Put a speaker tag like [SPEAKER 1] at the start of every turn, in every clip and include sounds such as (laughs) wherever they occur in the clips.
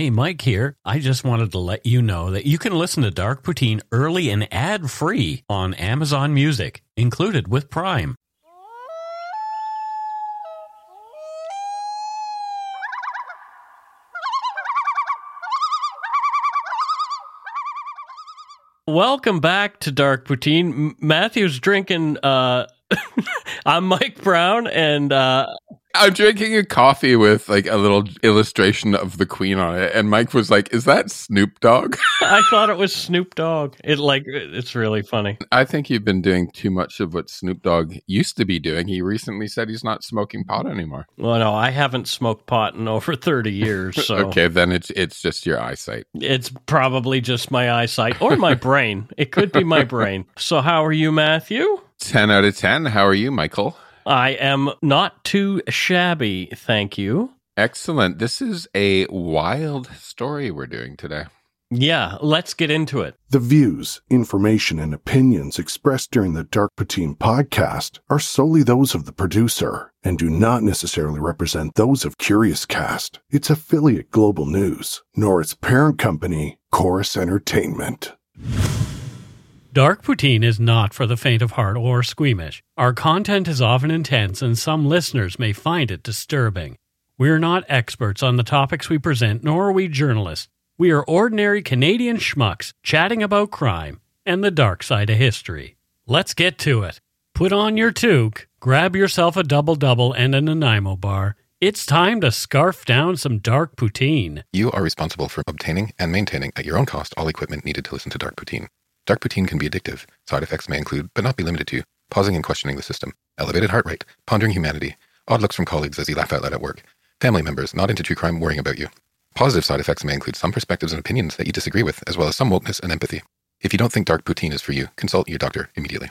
[SPEAKER 1] Hey, Mike here. I just wanted to let you know that you can listen to Dark Poutine early and ad free on Amazon Music, included with Prime. Welcome back to Dark Poutine. Matthew's drinking. Uh, (laughs) I'm Mike Brown, and uh,
[SPEAKER 2] I'm drinking a coffee with like a little illustration of the Queen on it, and Mike was like, "Is that Snoop Dogg?" (laughs)
[SPEAKER 1] I thought it was Snoop Dogg. It like it's really funny.
[SPEAKER 2] I think you've been doing too much of what Snoop Dogg used to be doing. He recently said he's not smoking pot anymore.
[SPEAKER 1] Well, no, I haven't smoked pot in (laughs) over 30 years. So
[SPEAKER 2] okay, then it's it's just your eyesight.
[SPEAKER 1] It's probably just my eyesight or my brain. It could be my brain. So, how are you, Matthew?
[SPEAKER 2] Ten out of ten. How are you, Michael?
[SPEAKER 1] I am not too shabby, thank you.
[SPEAKER 2] Excellent. This is a wild story we're doing today.
[SPEAKER 1] Yeah, let's get into it.
[SPEAKER 3] The views, information, and opinions expressed during the Dark Poutine podcast are solely those of the producer and do not necessarily represent those of Curiouscast, its affiliate Global News, nor its parent company, Corus Entertainment.
[SPEAKER 1] Dark Poutine is not for the faint of heart or squeamish. Our content is often intense, and some listeners may find it disturbing. We are not experts on the topics we present, nor are we journalists. We are ordinary Canadian schmucks chatting about crime and the dark side of history. Let's get to it. Put on your toque, grab yourself a double double and a Nanaimo bar. It's time to scarf down some dark poutine.
[SPEAKER 4] You are responsible for obtaining and maintaining at your own cost all equipment needed to listen to Dark Poutine. Dark poutine can be addictive. Side effects may include, but not be limited to, pausing and questioning the system, elevated heart rate, pondering humanity, odd looks from colleagues as you laugh out loud at work, family members not into true crime worrying about you. Positive side effects may include some perspectives and opinions that you disagree with, as well as some wokeness and empathy. If you don't think dark poutine is for you, consult your doctor immediately.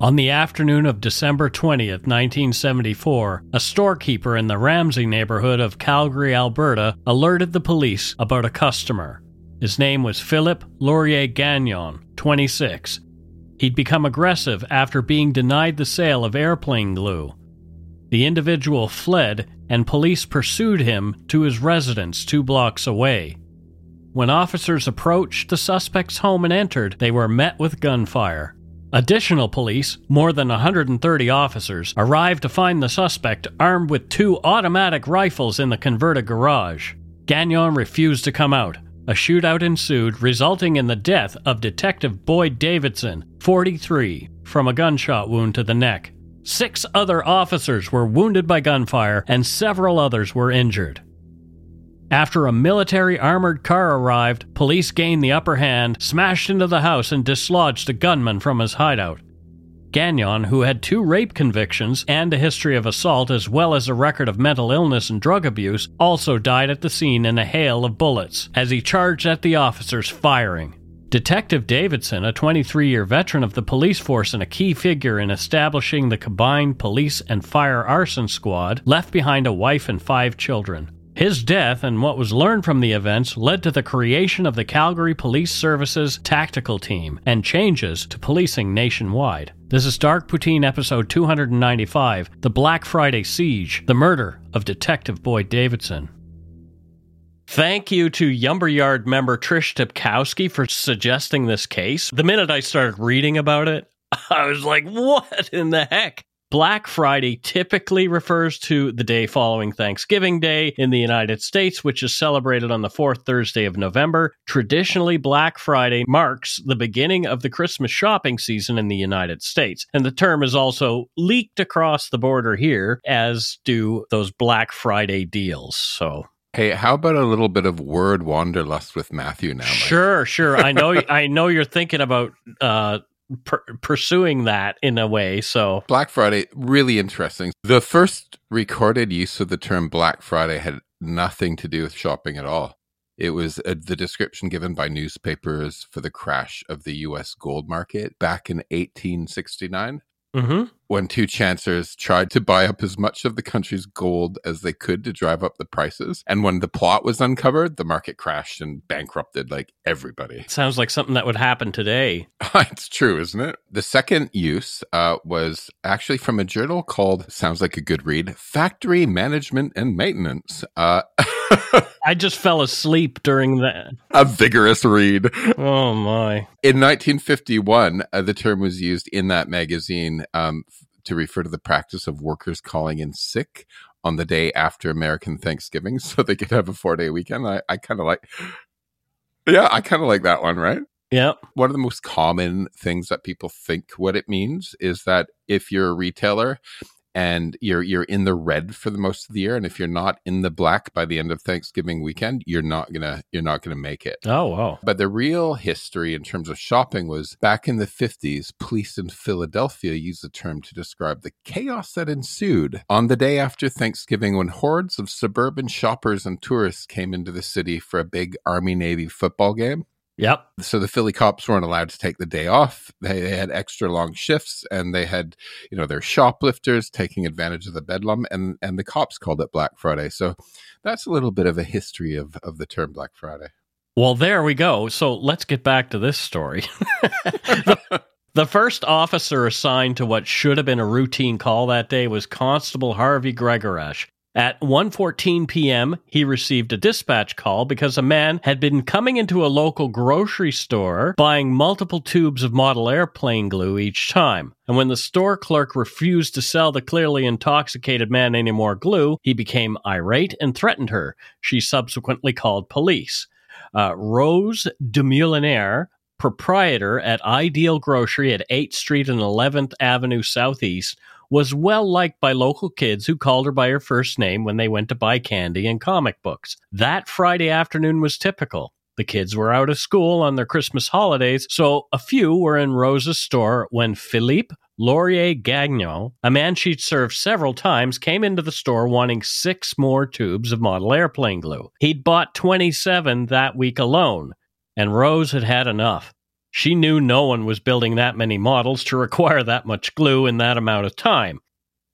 [SPEAKER 1] On the afternoon of December 20th, 1974, a storekeeper in the Ramsay neighborhood of Calgary, Alberta, alerted the police about a customer. His name was Philip Laurier Gagnon, 26. He'd become aggressive after being denied the sale of airplane glue. The individual fled, and police pursued him to his residence two blocks away. When officers approached the suspect's home and entered, they were met with gunfire. Additional police, more than 130 officers, arrived to find the suspect armed with two automatic rifles in the converted garage. Gagnon refused to come out. A shootout ensued, resulting in the death of Detective Boyd Davidson, 43, from a gunshot wound to the neck. Six other officers were wounded by gunfire, and several others were injured. After a military armored car arrived, police gained the upper hand, smashed into the house, and dislodged a gunman from his hideout. Gagnon, who had two rape convictions and a history of assault as well as a record of mental illness and drug abuse, also died at the scene in a hail of bullets as he charged at the officers, firing. Detective Davidson, a 23 year veteran of the police force and a key figure in establishing the combined police and fire arson squad, left behind a wife and five children. His death and what was learned from the events led to the creation of the Calgary Police Services Tactical Team and changes to policing nationwide. This is Dark Poutine episode 295 The Black Friday Siege, the murder of Detective Boyd Davidson. Thank you to Yumberyard member Trish Tipkowski for suggesting this case. The minute I started reading about it, (laughs) I was like, what in the heck? Black Friday typically refers to the day following Thanksgiving Day in the United States, which is celebrated on the fourth Thursday of November. Traditionally, Black Friday marks the beginning of the Christmas shopping season in the United States. And the term is also leaked across the border here, as do those Black Friday deals. So
[SPEAKER 2] Hey, how about a little bit of word wanderlust with Matthew now? Mike?
[SPEAKER 1] Sure, sure. I know. (laughs) I know you're thinking about uh, per- pursuing that in a way. So
[SPEAKER 2] Black Friday, really interesting. The first recorded use of the term Black Friday had nothing to do with shopping at all. It was uh, the description given by newspapers for the crash of the US gold market back in 1869
[SPEAKER 1] hmm
[SPEAKER 2] when two chancers tried to buy up as much of the country's gold as they could to drive up the prices. And when the plot was uncovered, the market crashed and bankrupted like everybody.
[SPEAKER 1] sounds like something that would happen today. (laughs)
[SPEAKER 2] it's true, isn't it? The second use uh, was actually from a journal called, sounds like a good read, Factory Management and Maintenance. Uh, (laughs)
[SPEAKER 1] I just fell asleep during that.
[SPEAKER 2] a vigorous read.
[SPEAKER 1] Oh my!
[SPEAKER 2] In 1951, uh, the term was used in that magazine um, to refer to the practice of workers calling in sick on the day after American Thanksgiving (laughs) so they could have a four day weekend. I, I kind of like, yeah, I kind of like that one, right?
[SPEAKER 1] Yeah.
[SPEAKER 2] One of the most common things that people think what it means is that if you're a retailer and you're you're in the red for the most of the year, and if you're not in the black by the end of Thanksgiving weekend, you're not gonna you're not gonna make it.
[SPEAKER 1] Oh wow.
[SPEAKER 2] But the real history in terms of shopping was back in the 50s, police in Philadelphia used the term to describe the chaos that ensued on the day after Thanksgiving when hordes of suburban shoppers and tourists came into the city for a big Army Navy football game.
[SPEAKER 1] Yep.
[SPEAKER 2] So the Philly cops weren't allowed to take the day off. They, they had extra long shifts and they had, you know, their shoplifters taking advantage of the bedlam and, and the cops called it Black Friday. So that's a little bit of a history of, of the term Black Friday.
[SPEAKER 1] Well, there we go. So let's get back to this story. (laughs) the, the first officer assigned to what should have been a routine call that day was Constable Harvey Gregorash. At 1:14 p.m., he received a dispatch call because a man had been coming into a local grocery store buying multiple tubes of model airplane glue each time. And when the store clerk refused to sell the clearly intoxicated man any more glue, he became irate and threatened her. She subsequently called police. Uh, Rose Demulinaire, proprietor at Ideal Grocery at 8th Street and 11th Avenue Southeast, was well liked by local kids who called her by her first name when they went to buy candy and comic books. That Friday afternoon was typical. The kids were out of school on their Christmas holidays, so a few were in Rose's store when Philippe Laurier Gagnon, a man she'd served several times, came into the store wanting six more tubes of model airplane glue. He'd bought 27 that week alone, and Rose had had enough. She knew no one was building that many models to require that much glue in that amount of time.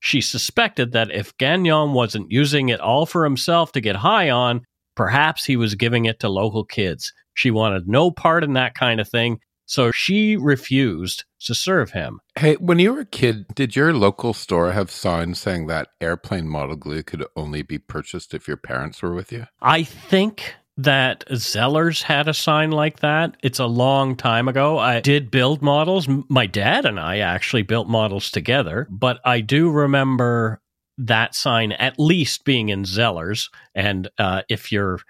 [SPEAKER 1] She suspected that if Gagnon wasn't using it all for himself to get high on, perhaps he was giving it to local kids. She wanted no part in that kind of thing, so she refused to serve him.
[SPEAKER 2] Hey, when you were a kid, did your local store have signs saying that airplane model glue could only be purchased if your parents were with you?
[SPEAKER 1] I think that Zellers had a sign like that. It's a long time ago. I did build models. My dad and I actually built models together, but I do remember that sign at least being in Zellers. And uh, if you're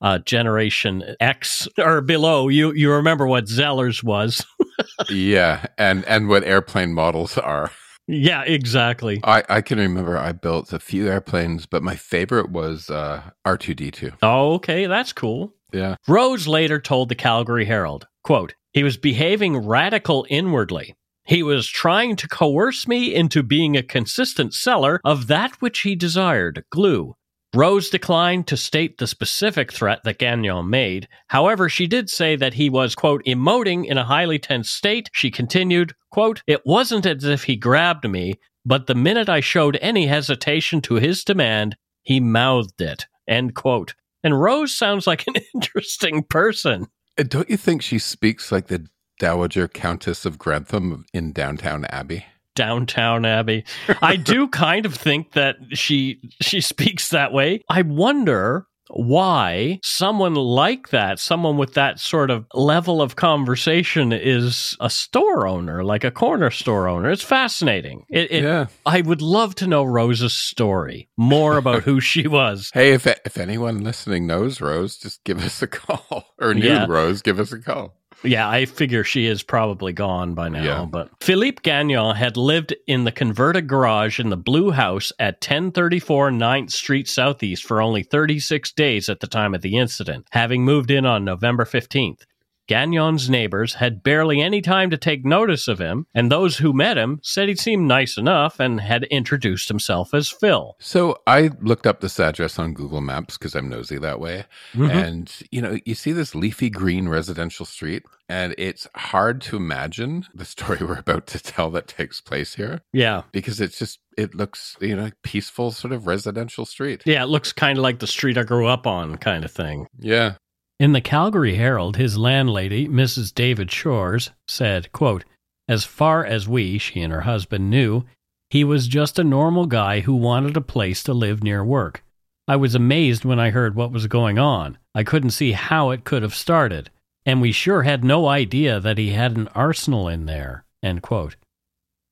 [SPEAKER 1] uh, Generation X or below, you you remember what Zellers was. (laughs)
[SPEAKER 2] yeah, and and what airplane models are.
[SPEAKER 1] Yeah, exactly.
[SPEAKER 2] I I can remember I built a few airplanes, but my favorite was uh, R2D2.
[SPEAKER 1] Oh, okay, that's cool.
[SPEAKER 2] Yeah.
[SPEAKER 1] Rose later told the Calgary Herald, quote, he was behaving radical inwardly. He was trying to coerce me into being a consistent seller of that which he desired, glue. Rose declined to state the specific threat that Gagnon made. However, she did say that he was, quote, emoting in a highly tense state. She continued, quote, it wasn't as if he grabbed me, but the minute I showed any hesitation to his demand, he mouthed it, end quote. And Rose sounds like an (laughs) interesting person.
[SPEAKER 2] Uh, Don't you think she speaks like the Dowager Countess of Grantham in Downton Abbey?
[SPEAKER 1] Downton Abbey. I do (laughs) kind of think that she she speaks that way. I wonder why someone like that, someone with that sort of level of conversation is a store owner, like a corner store owner. It's fascinating. It, it,
[SPEAKER 2] yeah.
[SPEAKER 1] I would love to know Rose's story, more about who she was. (laughs)
[SPEAKER 2] Hey, if if anyone listening knows Rose, just give us a call. (laughs) Or knew
[SPEAKER 1] Yeah.
[SPEAKER 2] Rose, give us a call.
[SPEAKER 1] Yeah, I figure she is probably gone by now.
[SPEAKER 2] Yeah.
[SPEAKER 1] But Philippe Gagnon had lived in the converted garage in the Blue House at 1034 9th Street Southeast for only 36 days at the time of the incident, having moved in on November 15th. Gagnon's neighbors had barely any time to take notice of him, and those who met him said he seemed nice enough and had introduced himself as Phil.
[SPEAKER 2] So I looked up this address on Google Maps because I'm nosy that way.
[SPEAKER 1] Mhm.
[SPEAKER 2] And, you know, you see this leafy green residential street, and it's hard to imagine the story (laughs) we're about to tell that takes place here
[SPEAKER 1] Yeah.
[SPEAKER 2] because it's just, it looks, you know, peaceful sort of residential street.
[SPEAKER 1] Yeah, it looks kind of like the street I grew up on, kind of thing.
[SPEAKER 2] Yeah.
[SPEAKER 1] In the Calgary Herald, his landlady, Mrs. David Shores, said, quote, As far as we, she and her husband, knew, he was just a normal guy who wanted a place to live near work. I was amazed when I heard what was going on. I couldn't see how it could have started. And we sure had no idea that he had an arsenal in there. End quote.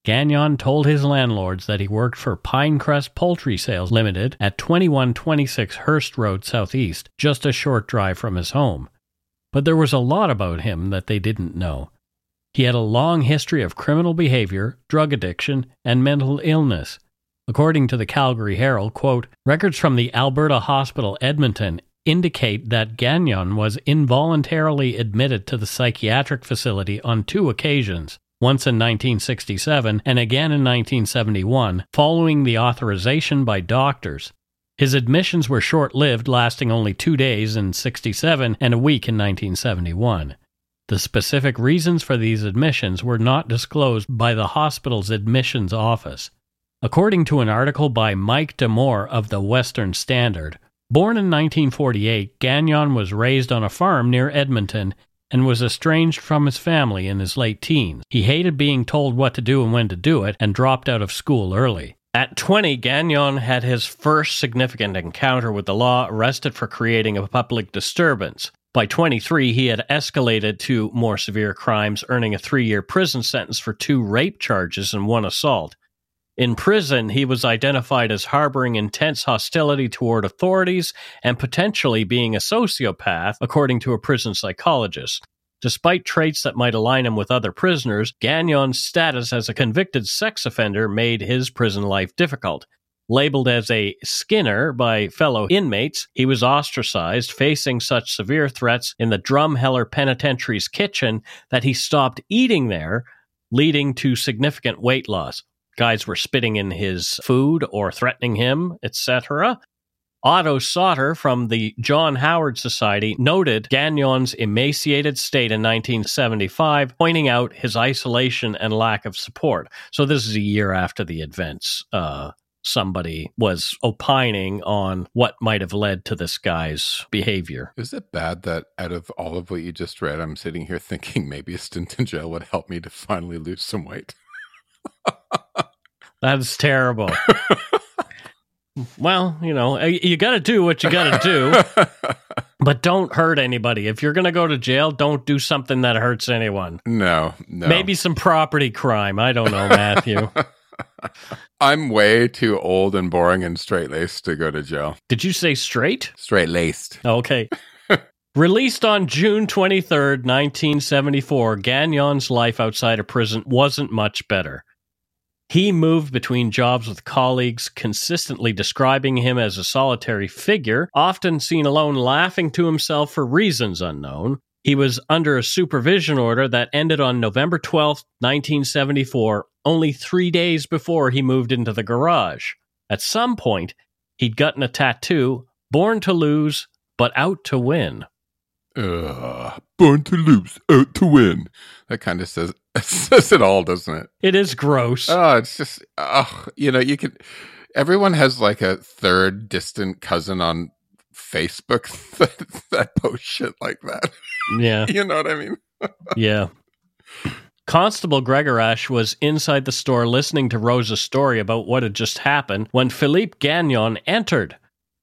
[SPEAKER 1] Gagnon told his landlords that he worked for Pinecrest Poultry Sales Limited at 2126 Hurst Road Southeast, just a short drive from his home. But there was a lot about him that they didn't know. He had a long history of criminal behavior, drug addiction, and mental illness. According to the Calgary Herald, quote, records from the Alberta Hospital Edmonton indicate that Gagnon was involuntarily admitted to the psychiatric facility on two occasions once in 1967 and again in 1971, following the authorization by doctors. His admissions were short lived, lasting only two days in 67 and a week in 1971. The specific reasons for these admissions were not disclosed by the hospital's admissions office. According to an article by Mike D'Amour of the Western Standard, born in 1948, Gagnon was raised on a farm near Edmonton and was estranged from his family in his late teens. He hated being told what to do and when to do it and dropped out of school early. At 20, Gagnon had his first significant encounter with the law, arrested for creating a public disturbance. By 23, he had escalated to more severe crimes, earning a three year prison sentence for two rape charges and one assault. In prison, he was identified as harboring intense hostility toward authorities and potentially being a sociopath, according to a prison psychologist. Despite traits that might align him with other prisoners, Gagnon's status as a convicted sex offender made his prison life difficult. Labeled as a skinner by fellow inmates, he was ostracized, facing such severe threats in the Drumheller Penitentiary's kitchen that he stopped eating there, leading to significant weight loss. Guys were spitting in his food or threatening him, etc. Otto Sauter from the John Howard Society noted Gagnon's emaciated state in 1975, pointing out his isolation and lack of support. So, this is a year after the events. Uh, somebody was opining on what might have led to this guy's behavior.
[SPEAKER 2] Is it bad that out of all of what you just read, I'm sitting here thinking maybe a stint in jail would help me to finally lose some weight? (laughs)
[SPEAKER 1] That's terrible. (laughs) well, you know, eh, you got to do what you got to do, (laughs) but don't hurt anybody. If you're going to go to jail, don't do something that hurts anyone.
[SPEAKER 2] no, no.
[SPEAKER 1] Maybe some property crime. I don't know, Matthew. (laughs)
[SPEAKER 2] I'm way too old and boring and straight laced to go to jail.
[SPEAKER 1] Did you say straight?
[SPEAKER 2] Straight laced.
[SPEAKER 1] Okay. Released on June 23rd, 1974, Gagnon's life outside of prison wasn't much better. He moved between jobs with colleagues, consistently describing him as a solitary figure, often seen alone laughing to himself for reasons unknown. He was under a supervision order that ended on November 12th, 1974, only three days before he moved into the garage. At some point, he'd gotten a tattoo, born to lose, but out to win.
[SPEAKER 2] Ugh, born to lose, out to win. That kind of says (laughs) says it all, doesn't it?
[SPEAKER 1] It is gross.
[SPEAKER 2] Oh, it's just, oh, you know, you can. Everyone has like a third distant cousin on Facebook (laughs) that, that posts shit like that.
[SPEAKER 1] yeah. (laughs)
[SPEAKER 2] You know what I mean?
[SPEAKER 1] Yeah. Constable Gregorash was inside the store listening to Rosa's story about what had just happened when Philippe Gagnon entered.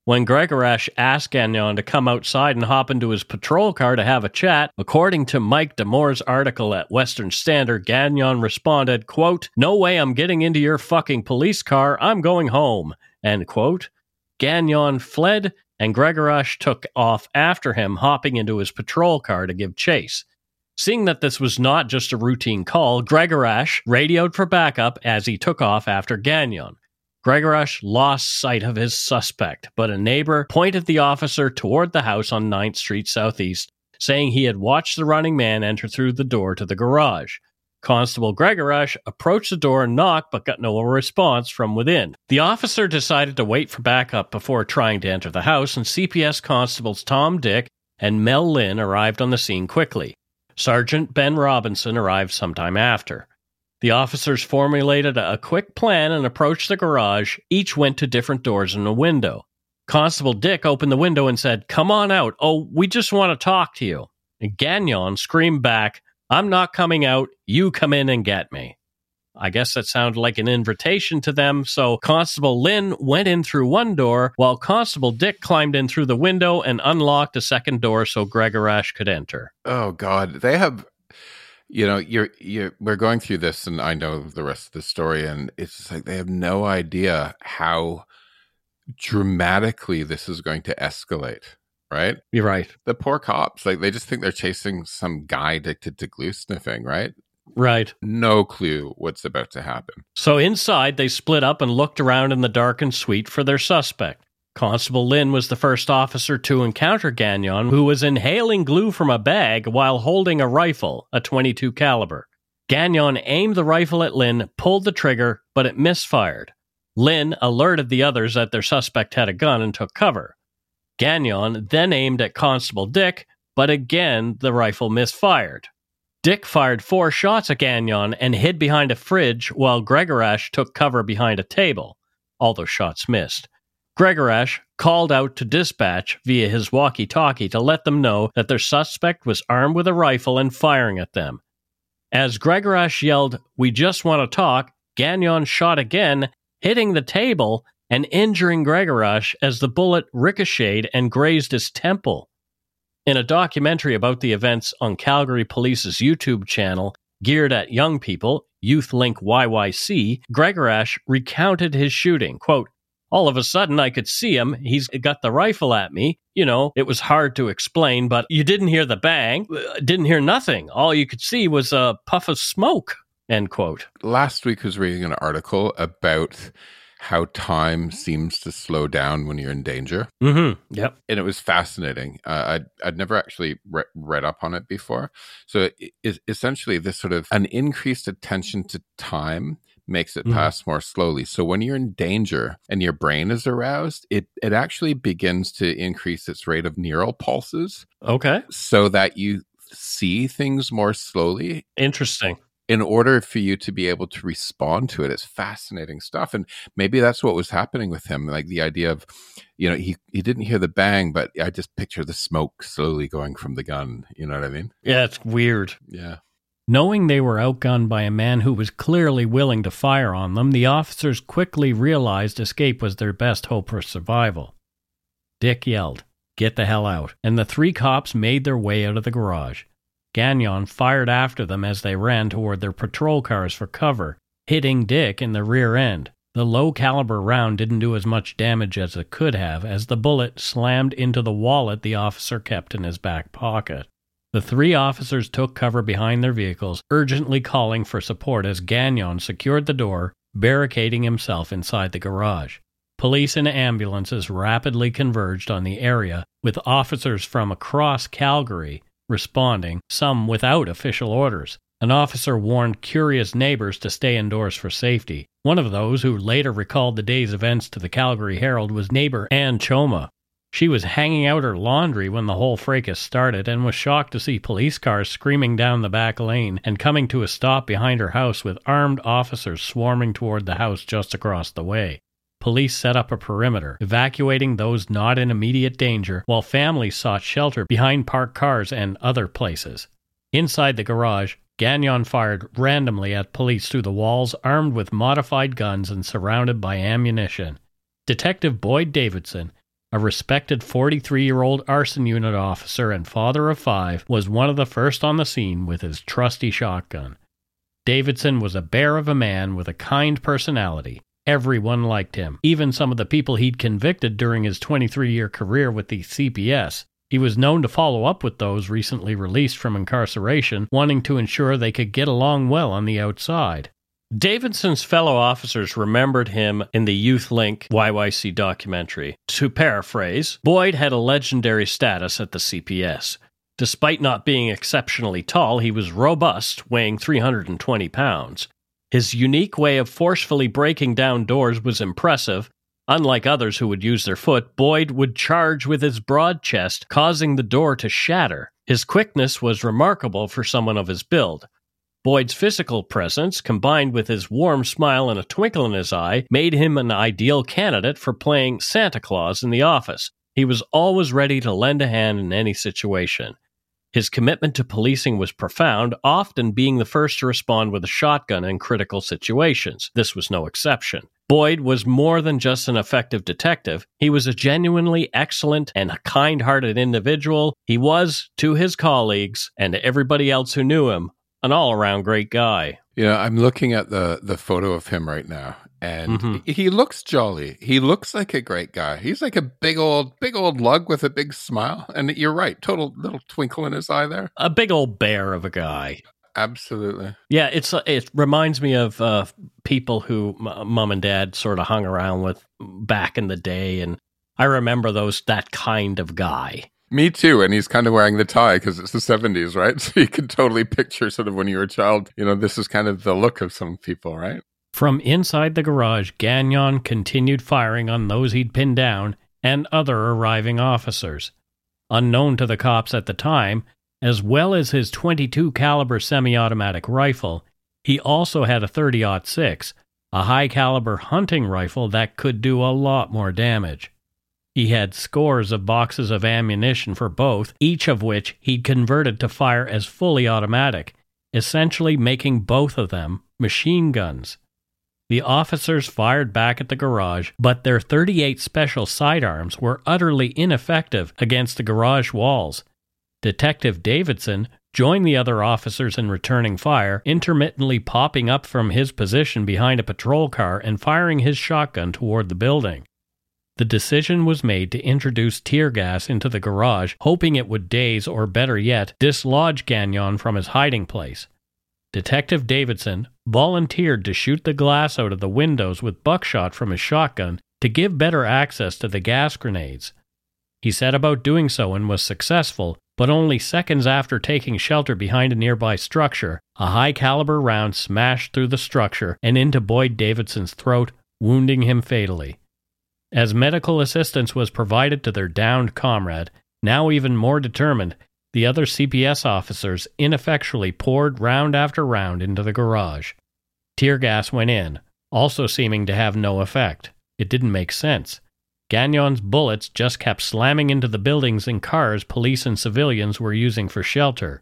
[SPEAKER 1] When Gregorash asked Gagnon to come outside and hop into his patrol car to have a chat, according to Mike D'Amour's article at Western Standard, Gagnon responded, quote, No way I'm getting into your fucking police car. I'm going home. End quote. Gagnon fled, and Gregorash took off after him, hopping into his patrol car to give chase. Seeing that this was not just a routine call, Gregorash radioed for backup as he took off after Gagnon. Gregorash lost sight of his suspect, but a neighbor pointed the officer toward the house on 9th Street Southeast, saying he had watched the running man enter through the door to the garage. Constable Gregorash approached the door and knocked, but got no response from within. The officer decided to wait for backup before trying to enter the house, and CPS constables Tom Dick and Mel Lynn arrived on the scene quickly. Sergeant Ben Robinson arrived sometime after. The officers formulated a quick plan and approached the garage. Each went to different doors and a window. Constable Dick opened the window and said, Come on out. Oh, we just want to talk to you. And Gagnon screamed back, I'm not coming out. You come in and get me. I guess that sounded like an invitation to them, so Constable Lynn went in through one door, while Constable Dick climbed in through the window and unlocked a second door so Gregorash could enter.
[SPEAKER 2] Oh God, they have you know you're you're we're going through this and i know the rest of the story and it's just like they have no idea how dramatically this is going to escalate right?
[SPEAKER 1] You're right.
[SPEAKER 2] The poor cops like they just think they're chasing some guy addicted to glue sniffing right?
[SPEAKER 1] Right.
[SPEAKER 2] No clue what's about to happen.
[SPEAKER 1] So inside they split up and looked around in the darkened suite for their suspect Constable Lynn was the first officer to encounter Gagnon, who was inhaling glue from a bag while holding a rifle, a 22 caliber. Gagnon aimed the rifle at Lynn, pulled the trigger, but it misfired. Lynn alerted the others that their suspect had a gun and took cover. Gagnon then aimed at Constable Dick, but again the rifle misfired. Dick fired four shots at Gagnon and hid behind a fridge while Gregorash took cover behind a table. All those shots missed. Gregorash called out to dispatch via his walkie talkie to let them know that their suspect was armed with a rifle and firing at them. As Gregorash yelled, We just want to talk, Gagnon shot again, hitting the table and injuring Gregorash as the bullet ricocheted and grazed his temple. In a documentary about the events on Calgary Police's YouTube channel, geared at young people, YouthLink YYC, Gregorash recounted his shooting. Quote, all of a sudden I could see him. He's got the rifle at me. You know, it was hard to explain, but you didn't hear the bang, uh, didn't hear nothing. All you could see was a puff of smoke. End quote.
[SPEAKER 2] Last week I was reading an article about how time seems to slow down when you're in danger.
[SPEAKER 1] Mm-hmm. Yep.
[SPEAKER 2] And it was fascinating. Uh, I'd, I'd never actually re- read up on it before. So it is essentially this sort of an increased attention to time makes it mm-hmm. pass more slowly. So when you're in danger and your brain is aroused, it it actually begins to increase its rate of neural pulses.
[SPEAKER 1] Okay.
[SPEAKER 2] So that you see things more slowly.
[SPEAKER 1] Interesting.
[SPEAKER 2] In order for you to be able to respond to it, it's fascinating stuff. And maybe that's what was happening with him. Like the idea of, you know, he, he didn't hear the bang, but I just picture the smoke slowly going from the gun. You know what I mean?
[SPEAKER 1] Yeah, it's weird.
[SPEAKER 2] Yeah.
[SPEAKER 1] Knowing they were outgunned by a man who was clearly willing to fire on them, the officers quickly realized escape was their best hope for survival. Dick yelled, Get the hell out, and the three cops made their way out of the garage. Gagnon fired after them as they ran toward their patrol cars for cover, hitting Dick in the rear end. The low caliber round didn't do as much damage as it could have, as the bullet slammed into the wallet the officer kept in his back pocket. The three officers took cover behind their vehicles, urgently calling for support as Gagnon secured the door, barricading himself inside the garage. Police and ambulances rapidly converged on the area, with officers from across Calgary responding, some without official orders. An officer warned curious neighbors to stay indoors for safety. One of those who later recalled the day's events to the Calgary Herald was neighbor Ann Choma, she was hanging out her laundry when the whole fracas started and was shocked to see police cars screaming down the back lane and coming to a stop behind her house with armed officers swarming toward the house just across the way. Police set up a perimeter, evacuating those not in immediate danger, while families sought shelter behind parked cars and other places. Inside the garage, Gagnon fired randomly at police through the walls, armed with modified guns and surrounded by ammunition. Detective Boyd Davidson, a respected 43 year old arson unit officer and father of five, was one of the first on the scene with his trusty shotgun. Davidson was a bear of a man with a kind personality. Everyone liked him, even some of the people he'd convicted during his 23 year career with the CPS. He was known to follow up with those recently released from incarceration, wanting to ensure they could get along well on the outside. Davidson's fellow officers remembered him in the Youth Link YYC documentary. To paraphrase, Boyd had a legendary status at the CPS. Despite not being exceptionally tall, he was robust, weighing 320 pounds. His unique way of forcefully breaking down doors was impressive. Unlike others who would use their foot, Boyd would charge with his broad chest, causing the door to shatter. His quickness was remarkable for someone of his build. Boyd's physical presence, combined with his warm smile and a twinkle in his eye, made him an ideal candidate for playing Santa Claus in the office. He was always ready to lend a hand in any situation. His commitment to policing was profound, often being the first to respond with a shotgun in critical situations. This was no exception. Boyd was more than just an effective detective. He was a genuinely excellent and kind hearted individual. He was, to his colleagues and to everybody else who knew him, an all around great guy.
[SPEAKER 2] Yeah, I'm looking at the the photo of him right now, and
[SPEAKER 1] Mhm.
[SPEAKER 2] he, he looks jolly. He looks like a great guy. He's like a big old big old lug with a big smile. And you're right, total little twinkle in his eye there.
[SPEAKER 1] A big old bear of a guy.
[SPEAKER 2] Absolutely.
[SPEAKER 1] Yeah, it's uh, it reminds me of uh, people who m- mom and dad sort of hung around with back in the day, and I remember those that kind of guy.
[SPEAKER 2] Me too. And he's kind of wearing the tie because it's the 70s, right? (laughs) So you can totally picture sort of when you were a child, you know, this is kind of the look of some people, right?
[SPEAKER 1] From inside the garage, Gagnon continued firing on those he'd pinned down and other arriving officers. Unknown to the cops at the time, as well as his 22 caliber semi-automatic rifle, he also had a 30-06, a high caliber hunting rifle that could do a lot more damage. He had scores of boxes of ammunition for both, each of which he'd converted to fire as fully automatic, essentially making both of them machine guns. The officers fired back at the garage, but their 38 special sidearms were utterly ineffective against the garage walls. Detective Davidson joined the other officers in returning fire, intermittently popping up from his position behind a patrol car and firing his shotgun toward the building. The decision was made to introduce tear gas into the garage, hoping it would daze or, better yet, dislodge Gagnon from his hiding place. Detective Davidson volunteered to shoot the glass out of the windows with buckshot from his shotgun to give better access to the gas grenades. He set about doing so and was successful, but only seconds after taking shelter behind a nearby structure, a high caliber round smashed through the structure and into Boyd Davidson's throat, wounding him fatally. As medical assistance was provided to their downed comrade, now even more determined, the other CPS officers ineffectually poured round after round into the garage. Tear gas went in, also seeming to have no effect. It didn't make sense. Gagnon's bullets just kept slamming into the buildings and cars police and civilians were using for shelter.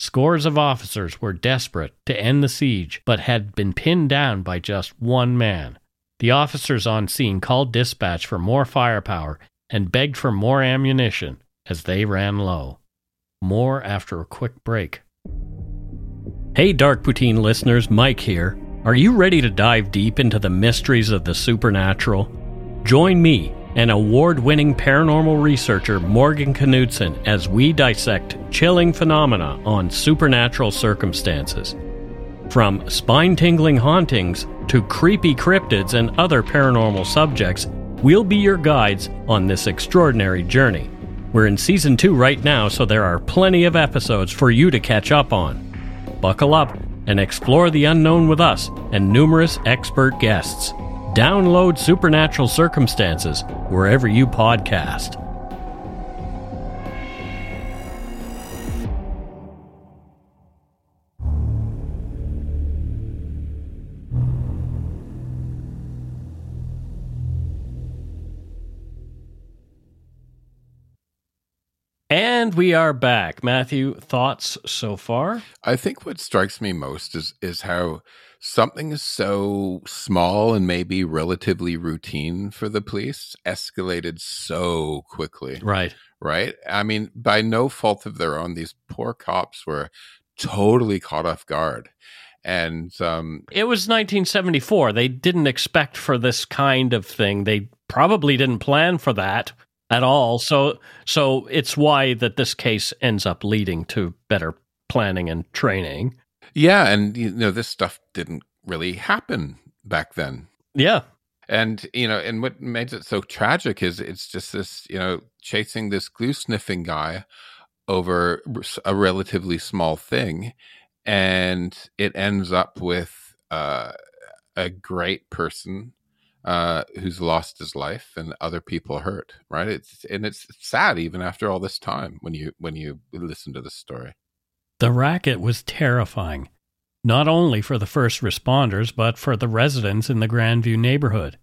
[SPEAKER 1] Scores of officers were desperate to end the siege, but had been pinned down by just one man. The officers on scene called dispatch for more firepower and begged for more ammunition as they ran low. More after a quick break. Hey, Dark Poutine listeners, Mike here. Are you ready to dive deep into the mysteries of the supernatural? Join me and award winning paranormal researcher Morgan Knudsen as we dissect chilling phenomena on supernatural circumstances. From spine tingling hauntings to creepy cryptids and other paranormal subjects, we'll be your guides on this extraordinary journey. We're in season two right now, so there are plenty of episodes for you to catch up on. Buckle up and explore the unknown with us and numerous expert guests. Download Supernatural Circumstances wherever you podcast. And we are back. Matthew, thoughts so far?
[SPEAKER 2] I think what strikes me most is is how something so small and maybe relatively routine for the police escalated so quickly.
[SPEAKER 1] Right.
[SPEAKER 2] Right? I mean, by no fault of their own, these poor cops were totally caught off guard. And um
[SPEAKER 1] It was 1974. They didn't expect for this kind of thing. They probably didn't plan for that. At all. So so it's why that this case ends up leading to better planning and training.
[SPEAKER 2] Yeah, and you know this stuff didn't really happen back then.
[SPEAKER 1] Yeah.
[SPEAKER 2] And you know, and what makes it so tragic is it's just this, you know, chasing this glue sniffing guy over a relatively small thing, and it ends up with uh, a great person uh, who's lost his life and other people hurt. Right? It's and it's sad even after all this time when you when you listen to this story.
[SPEAKER 1] The racket was terrifying, not only for the first responders, but for the residents in the Grandview neighborhood.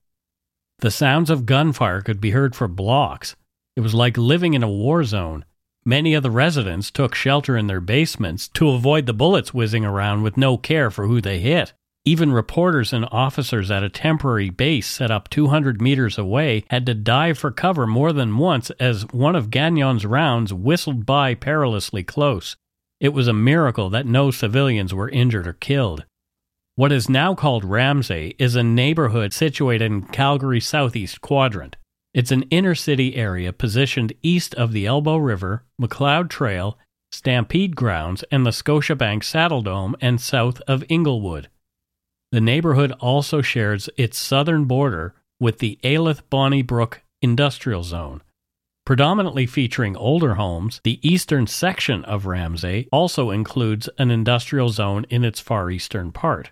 [SPEAKER 1] The sounds of gunfire could be heard for blocks. It was like living in a war zone. Many of the residents took shelter in their basements to avoid the bullets whizzing around with no care for who they hit. Even reporters and officers at a temporary base set up 200 meters away had to dive for cover more than once as one of Gagnon's rounds whistled by perilously close. It was a miracle that no civilians were injured or killed. What is now called Ramsay is a neighborhood situated in Calgary's southeast quadrant. It's an inner city area positioned east of the Elbow River, Macleod Trail, Stampede Grounds, and the Scotiabank Saddledome, and south of Inglewood. The neighborhood also shares its southern border with the Alyth Bonnybrook Industrial Zone. Predominantly featuring older homes, the eastern section of Ramsay also includes an industrial zone in its far eastern part.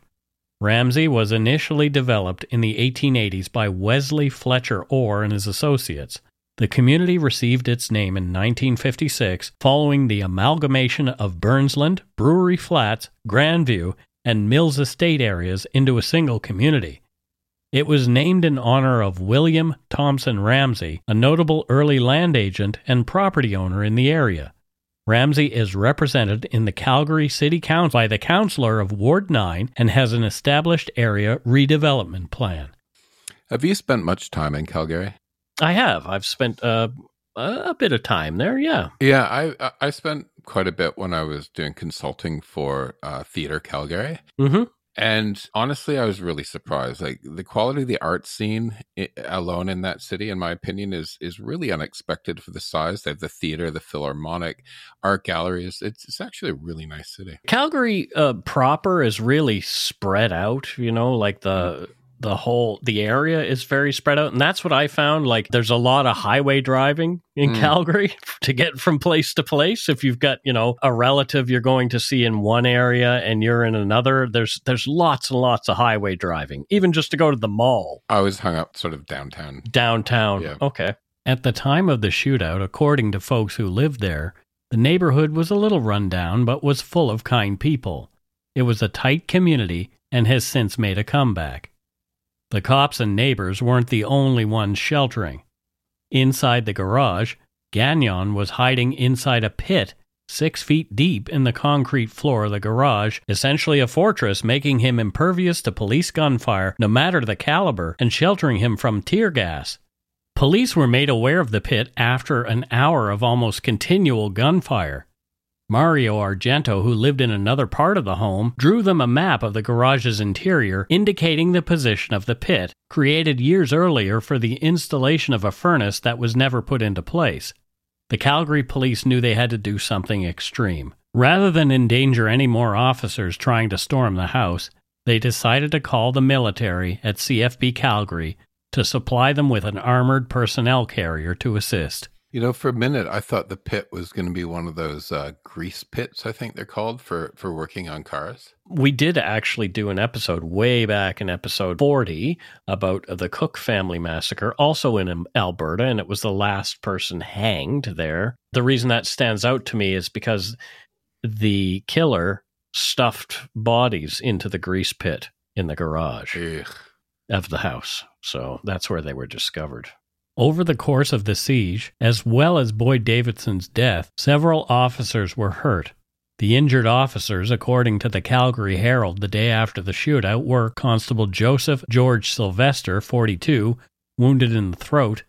[SPEAKER 1] Ramsay was initially developed in the 1880s by Wesley Fletcher Orr and his associates. The community received its name in 1956 following the amalgamation of Burnsland, Brewery Flats, Grandview, and Mills Estate areas into a single community. It was named in honor of William Thompson Ramsay, a notable early land agent and property owner in the area. Ramsay is represented in the Calgary City Council by the councillor of Ward 9 and has an established area redevelopment plan.
[SPEAKER 2] Have you spent much time in Calgary?
[SPEAKER 1] I have. I've spent uh, a bit of time there, yeah.
[SPEAKER 2] Yeah, I I spent quite a bit when I was doing consulting for uh, Theatre Calgary.
[SPEAKER 1] Mm-hmm.
[SPEAKER 2] And honestly, I was really surprised. Like the quality of the art scene alone in that city, in my opinion, is is really unexpected for the size. They have the theater, the Philharmonic, art galleries. It's it's actually a really nice city.
[SPEAKER 1] Calgary uh, proper is really spread out. You know, like the the whole the area is very spread out. And that's what i found like there's a lot of highway driving in mm. calgary (laughs) to get from place to place. If you've got you know a relative you're going to see in one area and you're in another there's there's lots and lots of highway driving even just to go to the mall.
[SPEAKER 2] I was hung up sort of downtown.
[SPEAKER 1] Downtown. Yeah. okay. At the time of the shootout according to folks who lived there the neighborhood was a little run down but was full of kind people. It was a tight community and has since made a comeback the cops and neighbors weren't the only ones sheltering. Inside the garage, Gagnon was hiding inside a pit six feet deep in the concrete floor of the garage, essentially a fortress, making him impervious to police gunfire, no matter the caliber, and sheltering him from tear gas. Police were made aware of the pit after an hour of almost continual gunfire. Mario Argento, who lived in another part of the home, drew them a map of the garage's interior indicating the position of the pit, created years earlier for the installation of a furnace that was never put into place. The Calgary police knew they had to do something extreme. Rather than endanger any more officers trying to storm the house, they decided to call the military at CFB Calgary to supply them with an armored personnel carrier to assist.
[SPEAKER 2] You know, for a minute, I thought the pit was going to be one of those uh, grease pits. I think they're called for for working on cars.
[SPEAKER 1] We did actually do an episode way back in episode forty about the Cook family massacre, also in Alberta, and it was the last person hanged there. The reason that stands out to me is because the killer stuffed bodies into the grease pit in the garage
[SPEAKER 2] Ugh.
[SPEAKER 1] of the house. So that's where they were discovered. Over the course of the siege, as well as Boyd Davidson's death, several officers were hurt. The injured officers, according to the Calgary Herald the day after the shootout, were Constable Joseph George Sylvester, 42, wounded in the throat,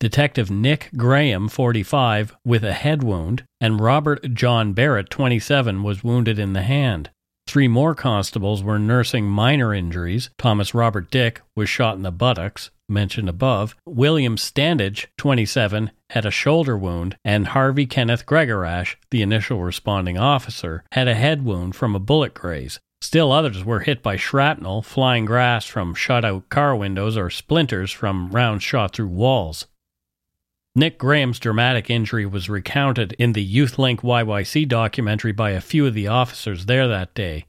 [SPEAKER 1] Detective Nick Graham, 45, with a head wound, and Robert John Barrett, 27, was wounded in the hand. Three more constables were nursing minor injuries. Thomas Robert Dick was shot in the buttocks, mentioned above. William Standage, 27, had a shoulder wound, and Harvey Kenneth Gregorash, the initial responding officer, had a head wound from a bullet graze. Still others were hit by shrapnel, flying grass from shut out car windows, or splinters from rounds shot through walls. Nick Graham's dramatic injury was recounted in the YouthLink YYC documentary by a few of the officers there that day.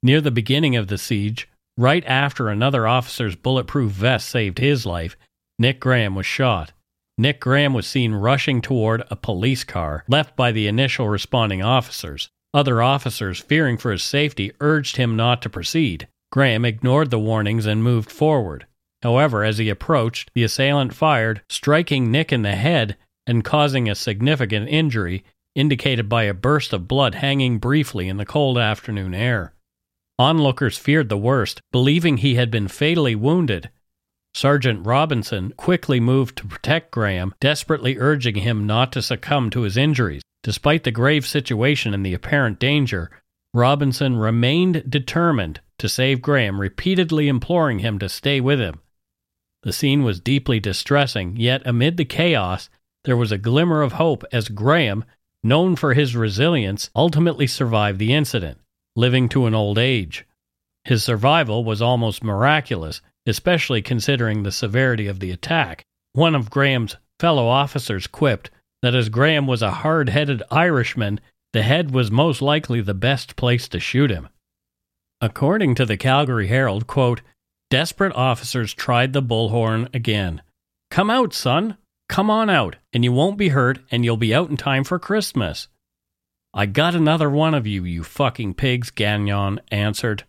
[SPEAKER 1] Near the beginning of the siege, right after another officer's bulletproof vest saved his life, Nick Graham was shot. Nick Graham was seen rushing toward a police car left by the initial responding officers. Other officers, fearing for his safety, urged him not to proceed. Graham ignored the warnings and moved forward. However, as he approached, the assailant fired, striking Nick in the head and causing a significant injury, indicated by a burst of blood hanging briefly in the cold afternoon air. Onlookers feared the worst, believing he had been fatally wounded. Sergeant Robinson quickly moved to protect Graham, desperately urging him not to succumb to his injuries. Despite the grave situation and the apparent danger, Robinson remained determined to save Graham, repeatedly imploring him to stay with him. The scene was deeply distressing, yet amid the chaos, there was a glimmer of hope as Graham, known for his resilience, ultimately survived the incident, living to an old age. His survival was almost miraculous, especially considering the severity of the attack. One of Graham's fellow officers quipped that as Graham was a hard headed Irishman, the head was most likely the best place to shoot him. According to the Calgary Herald, quote, desperate officers tried the bullhorn again. Come out, son. Come on out, and you won't be hurt, and you'll be out in time for Christmas. I got another one of you, you fucking pigs, Gagnon answered.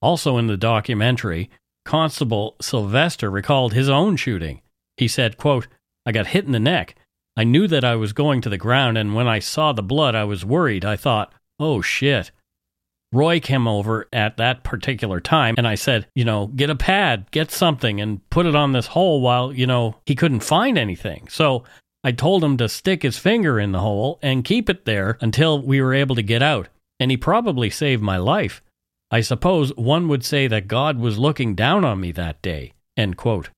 [SPEAKER 1] Also in the documentary, Constable Sylvester recalled his own shooting. He said, quote, I got hit in the neck. I knew that I was going to the ground, and when I saw the blood, I was worried. I thought, oh shit. Roy came over at that particular time, and I said, you know, get a pad, get something, and put it on this hole while, you know, he couldn't find anything. So I told him to stick his finger in the hole and keep it there until we were able to get out. And he probably saved my life. I suppose one would say that God was looking down on me that day. End quote.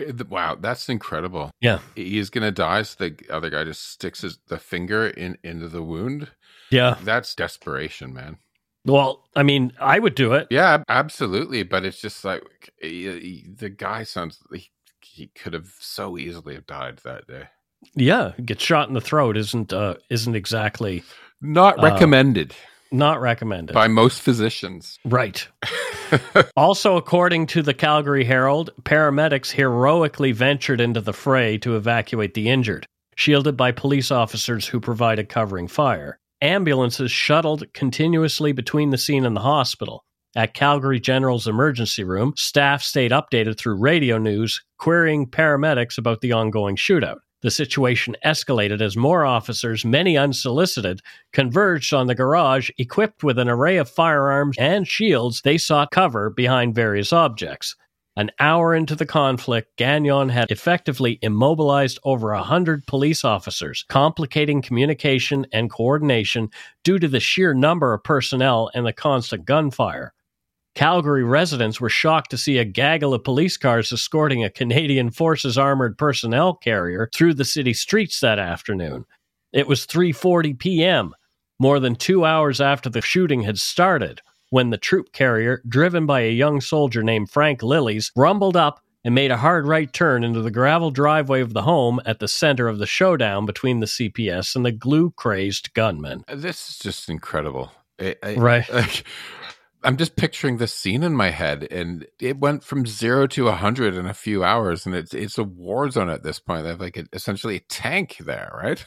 [SPEAKER 2] Eh, wow, that's incredible.
[SPEAKER 1] Yeah.
[SPEAKER 2] He's gonna die, so the other guy just sticks his the finger in into the wound.
[SPEAKER 1] Yeah.
[SPEAKER 2] That's desperation, man.
[SPEAKER 1] Well, I mean, I would do it.
[SPEAKER 2] Yeah, absolutely. But it's just like he, he, the guy sounds he, he could have so easily have died that day.
[SPEAKER 1] Yeah, get shot in the throat isn't uh, isn't exactly
[SPEAKER 2] not recommended.
[SPEAKER 1] Uh, not recommended
[SPEAKER 2] by most physicians.
[SPEAKER 1] Right. (laughs) also, according to the Calgary Herald, paramedics heroically ventured into the fray to evacuate the injured, shielded by police officers who provided covering fire. Ambulances shuttled continuously between the scene and the hospital. At Calgary General's emergency room, staff stayed updated through radio news, querying paramedics about the ongoing shootout. The situation escalated as more officers, many unsolicited, converged on the garage equipped with an array of firearms and shields they sought cover behind various objects. An hour into the conflict, Gagnon had effectively immobilized over a hundred police officers, complicating communication and coordination due to the sheer number of personnel and the constant gunfire. Calgary residents were shocked to see a gaggle of police cars escorting a Canadian Forces armored personnel carrier through the city streets that afternoon. It was 3:40 p.m., more than 2 hours after the shooting had started, when the troop carrier, driven by a young soldier named Frank Lillies, rumbled up and made a hard right turn into the gravel driveway of the home at the center of the showdown between the CPS and the glue crazed gunman.
[SPEAKER 2] This is just incredible. I, I,
[SPEAKER 1] right. (laughs)
[SPEAKER 2] Like, I'm just picturing this scene in my head, and it went from zero to a hundred in a few hours, and it's it's a war zone at this point. They have like a, essentially a tank there, right?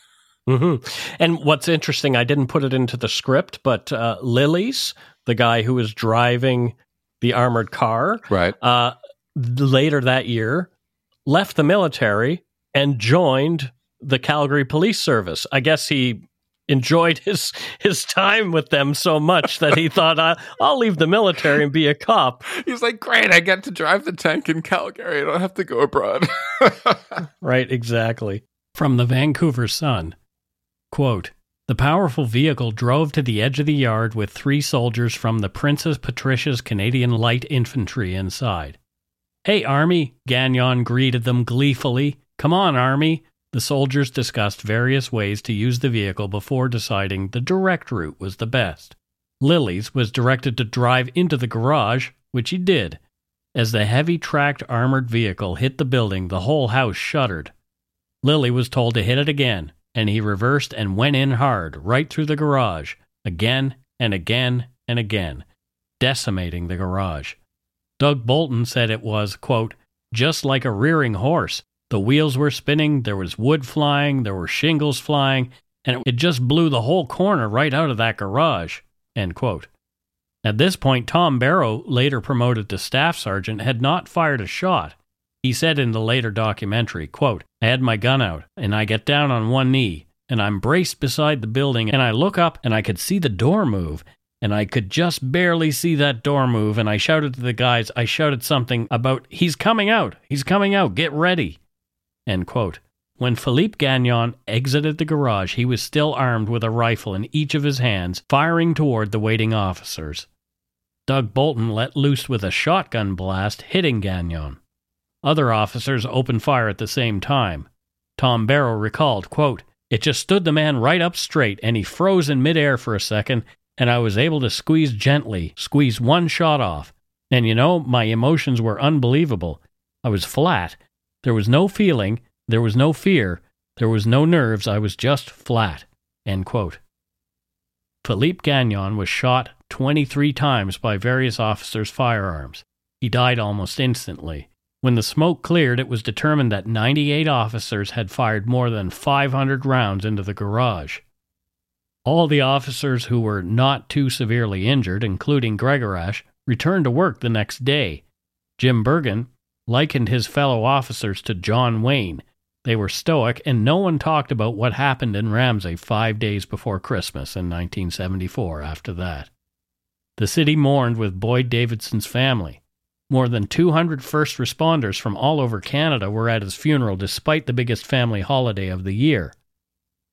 [SPEAKER 1] Mm-hmm. And what's interesting, I didn't put it into the script, but uh, Lillies, the guy who was driving the armored car,
[SPEAKER 2] right?
[SPEAKER 1] Uh, later that year, left the military and joined the Calgary Police Service. I guess he enjoyed (laughs) his his time with them so much that he thought I'll leave the military and be a cop.
[SPEAKER 2] He's like, "Great, I get to drive the tank in Calgary. I don't have to go abroad." (laughs)
[SPEAKER 1] right, exactly. From the Vancouver Sun, quote: The powerful vehicle drove to the edge of the yard with three soldiers from the Princess Patricia's Canadian Light Infantry inside. Hey, Army! Gagnon greeted them gleefully. Come on, Army! The soldiers discussed various ways to use the vehicle before deciding the direct route was the best. Lillies was directed to drive into the garage, which he did. As the heavy tracked armored vehicle hit the building, the whole house shuddered. Lilly was told to hit it again, and he reversed and went in hard, right through the garage, again and again and again, decimating the garage. Doug Bolton said it was, quote, just like a rearing horse. The wheels were spinning, there was wood flying, there were shingles flying, and it just blew the whole corner right out of that garage. End quote. At this point, Tom Barrow, later promoted to staff sergeant, had not fired a shot. He said in the later documentary, quote, I had my gun out, and I get down on one knee, and I'm braced beside the building, and I look up and I could see the door move, and I could just barely see that door move, and I shouted to the guys, I shouted something about, He's coming out, he's coming out, get ready. End quote. When Philippe Gagnon exited the garage, he was still armed with a rifle in each of his hands, firing toward the waiting officers. Doug Bolton let loose with a shotgun blast, hitting Gagnon. Other officers opened fire at the same time. Tom Barrow recalled, quote, It just stood the man right up straight, and he froze in midair for a second, and I was able to squeeze gently, squeeze one shot off. And you know, my emotions were unbelievable. I was flat. There was no feeling, there was no fear, there was no nerves, I was just flat. End quote. Philippe Gagnon was shot 23 times by various officers' firearms. He died almost instantly. When the smoke cleared, it was determined that 98 officers had fired more than 500 rounds into the garage. All the officers who were not too severely injured, including Gregorash, returned to work the next day. Jim Bergen likened his fellow officers to John Wayne, they were stoic, and no one talked about what happened in Ramsay five days before Christmas in 1974 after that. The city mourned with Boyd Davidson's family. More than 200 first responders from all over Canada were at his funeral despite the biggest family holiday of the year.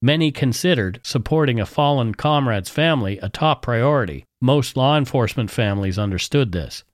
[SPEAKER 1] Many considered supporting a fallen comrade's family a top priority. Most law enforcement families understood this.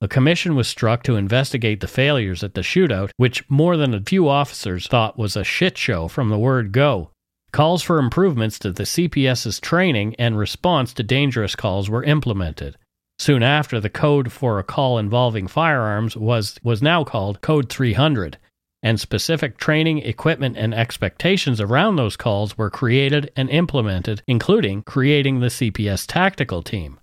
[SPEAKER 1] A commission was struck to investigate the failures at the shootout, which more than a few officers thought was a shit show from the word go. Calls for improvements to the CPS's training and response to dangerous calls were implemented. Soon after, the code for a call involving firearms was, was now called Code 300, and specific training, equipment, and expectations around those calls were created and implemented, including creating the CPS tactical team.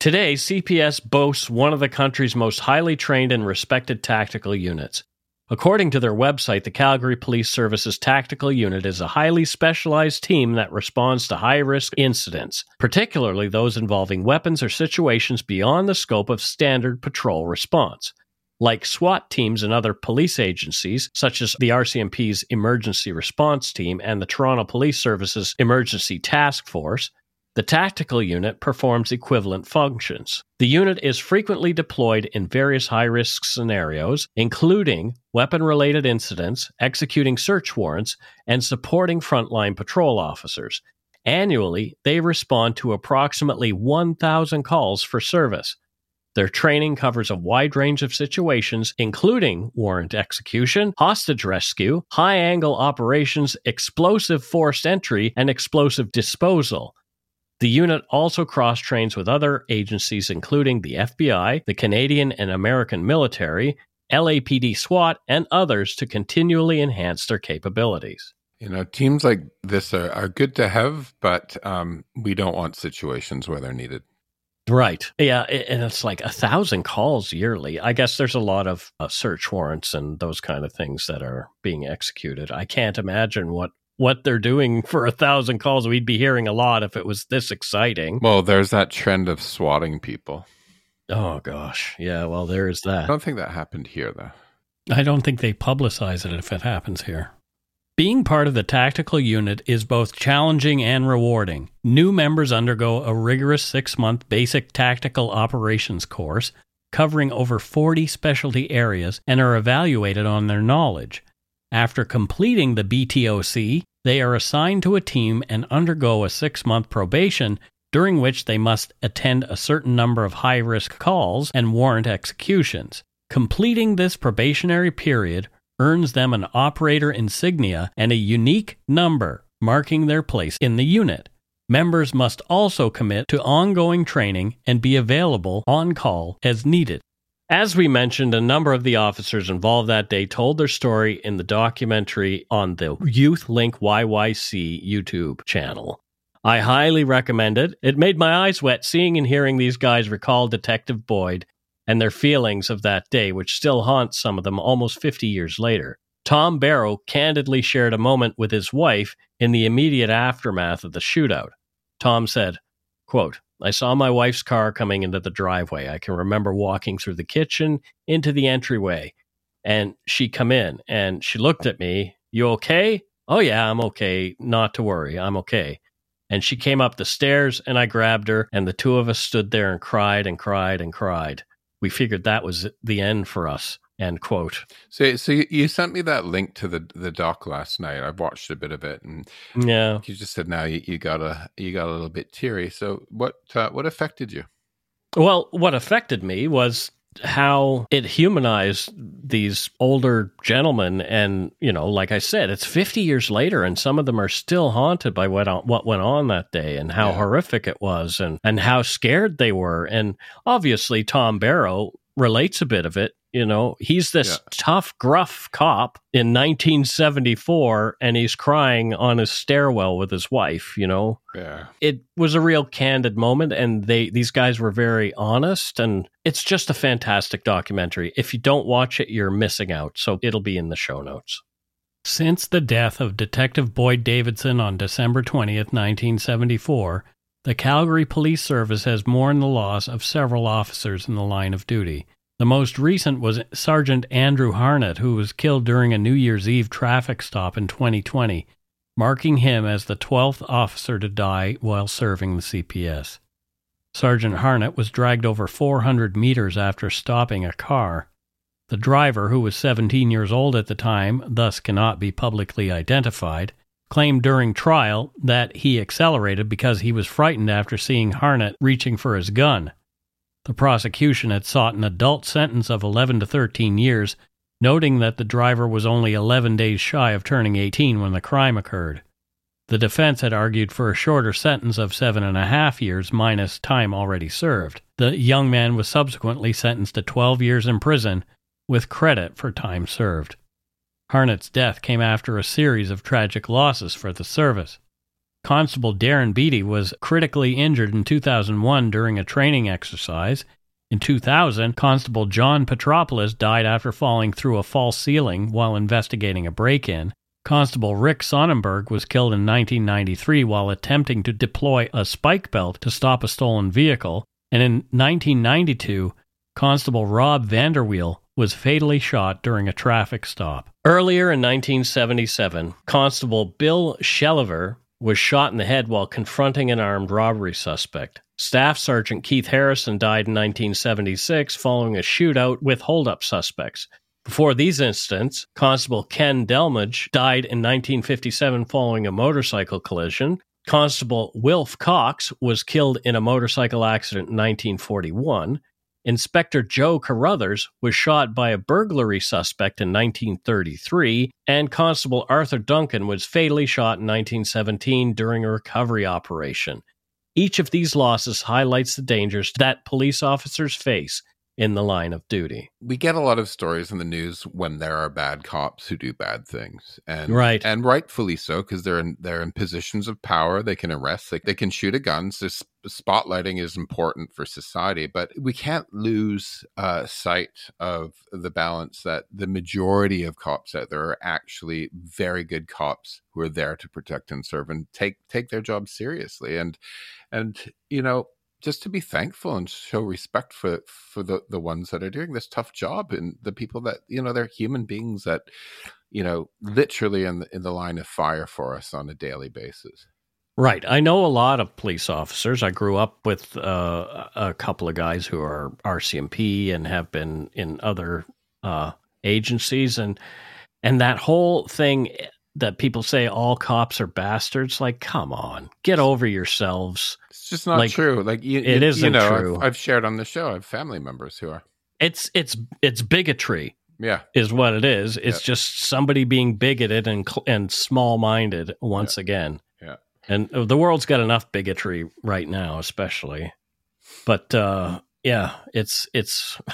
[SPEAKER 1] Today, CPS boasts one of the country's most highly trained and respected tactical units. According to their website, the Calgary Police Services Tactical Unit is a highly specialized team that responds to high risk incidents, particularly those involving weapons or situations beyond the scope of standard patrol response. Like SWAT teams and other police agencies, such as the RCMP's Emergency Response Team and the Toronto Police Service's Emergency Task Force, the tactical unit performs equivalent functions. The unit is frequently deployed in various high risk scenarios, including weapon related incidents, executing search warrants, and supporting frontline patrol officers. Annually, they respond to approximately 1,000 calls for service. Their training covers a wide range of situations, including warrant execution, hostage rescue, high angle operations, explosive forced entry, and explosive disposal. The unit also cross trains with other agencies, including the FBI, the Canadian and American military, LAPD SWAT, and others to continually enhance their capabilities.
[SPEAKER 2] You know, teams like this are, are good to have, but um, we don't want situations where they're needed.
[SPEAKER 1] Right. Yeah. And it's like a thousand calls yearly. I guess there's a lot of uh, search warrants and those kind of things that are being executed. I can't imagine what what they're doing for a thousand calls. We'd be hearing a lot if it was this exciting.
[SPEAKER 2] Well, there's that trend of swatting people.
[SPEAKER 1] Oh gosh, yeah. Well, there is that.
[SPEAKER 2] I don't think that happened here, though.
[SPEAKER 1] I don't think they publicize it if it happens here. Being part of the tactical unit is both challenging and rewarding. New members undergo a rigorous six month basic tactical operations course covering over 40 specialty areas and are evaluated on their knowledge. After completing the BTOC, They are assigned to a team and undergo a six month probation during which they must attend a certain number of high risk calls and warrant executions. Completing this probationary period earns them an operator insignia and a unique number marking their place in the unit. Members must also commit to ongoing training and be available on call as needed. As we mentioned, a number of the officers involved that day told their story in the documentary on the Youth Link YYC YouTube channel. I highly recommend it. It made my eyes wet seeing and hearing these guys recall Detective Boyd and their feelings of that day, which still haunts some of them almost 50 years later. Tom Barrow candidly shared a moment with his wife in the immediate aftermath of the shootout. Tom said, quote, I saw my wife's car coming into the driveway. I can remember walking through the kitchen into the entryway and she come in and she looked at me, "You okay?" "Oh yeah, I'm okay. Not to worry. I'm okay." And she came up the stairs and I grabbed her and the two of us stood there and cried and cried and cried. We figured that was the end for us. End quote.
[SPEAKER 2] So, so you sent me that link to the the doc last night. I've watched a bit of it, and
[SPEAKER 1] yeah,
[SPEAKER 2] you just said now you, you got a you got a little bit teary. So, what uh, what affected you?
[SPEAKER 1] Well, what affected me was how it humanized these older gentlemen and you know like i said it's 50 years later and some of them are still haunted by what what went on that day and how yeah. horrific it was and and how scared they were and obviously tom barrow relates a bit of it you know, he's this yeah. tough, gruff cop in 1974, and he's crying on his stairwell with his wife. You know,
[SPEAKER 2] yeah,
[SPEAKER 1] it was a real candid moment, and they these guys were very honest, and it's just a fantastic documentary. If you don't watch it, you're missing out. So it'll be in the show notes. Since the death of Detective Boyd Davidson on December 20th, 1974, the Calgary Police Service has mourned the loss of several officers in the line of duty. The most recent was Sergeant Andrew Harnett, who was killed during a New Year's Eve traffic stop in 2020, marking him as the 12th officer to die while serving the CPS. Sergeant Harnett was dragged over 400 meters after stopping a car. The driver, who was 17 years old at the time, thus cannot be publicly identified, claimed during trial that he accelerated because he was frightened after seeing Harnett reaching for his gun. The prosecution had sought an adult sentence of 11 to 13 years, noting that the driver was only 11 days shy of turning 18 when the crime occurred. The defense had argued for a shorter sentence of seven and a half years minus time already served. The young man was subsequently sentenced to 12 years in prison with credit for time served. Harnett's death came after a series of tragic losses for the service. Constable Darren Beatty was critically injured in 2001 during a training exercise. In 2000, Constable John Petropoulos died after falling through a false ceiling while investigating a break in. Constable Rick Sonnenberg was killed in 1993 while attempting to deploy a spike belt to stop a stolen vehicle. And in 1992, Constable Rob Vanderwell was fatally shot during a traffic stop. Earlier in 1977, Constable Bill Shelliver was shot in the head while confronting an armed robbery suspect. Staff Sergeant Keith Harrison died in 1976 following a shootout with holdup suspects. Before these incidents, Constable Ken Delmage died in 1957 following a motorcycle collision. Constable Wilf Cox was killed in a motorcycle accident in 1941. Inspector Joe Carruthers was shot by a burglary suspect in 1933, and Constable Arthur Duncan was fatally shot in 1917 during a recovery operation. Each of these losses highlights the dangers that police officers face in the line of duty.
[SPEAKER 2] We get a lot of stories in the news when there are bad cops who do bad things, and
[SPEAKER 1] right,
[SPEAKER 2] and rightfully so because they're in they're in positions of power. They can arrest, they, they can shoot a gun. So spotlighting is important for society, but we can't lose uh, sight of the balance that the majority of cops out there are actually very good cops who are there to protect and serve and take take their job seriously. And and you know just to be thankful and show respect for for the the ones that are doing this tough job and the people that you know they're human beings that you know literally in the, in the line of fire for us on a daily basis.
[SPEAKER 1] Right. I know a lot of police officers. I grew up with uh, a couple of guys who are rcmp and have been in other uh, agencies and and that whole thing that people say all cops are bastards. Like, come on, get over yourselves.
[SPEAKER 2] It's just not
[SPEAKER 1] Like,
[SPEAKER 2] true. Like you,
[SPEAKER 1] it
[SPEAKER 2] you, you
[SPEAKER 1] isn't
[SPEAKER 2] know,
[SPEAKER 1] true.
[SPEAKER 2] I've, I've shared on the show. I have family members who are.
[SPEAKER 1] It's it's it's bigotry
[SPEAKER 2] Yeah,
[SPEAKER 1] is what it is. It's just somebody being bigoted and and small minded once again.
[SPEAKER 2] Yeah.
[SPEAKER 1] And the world's got enough bigotry right now, especially. But uh, yeah, it's it's (laughs)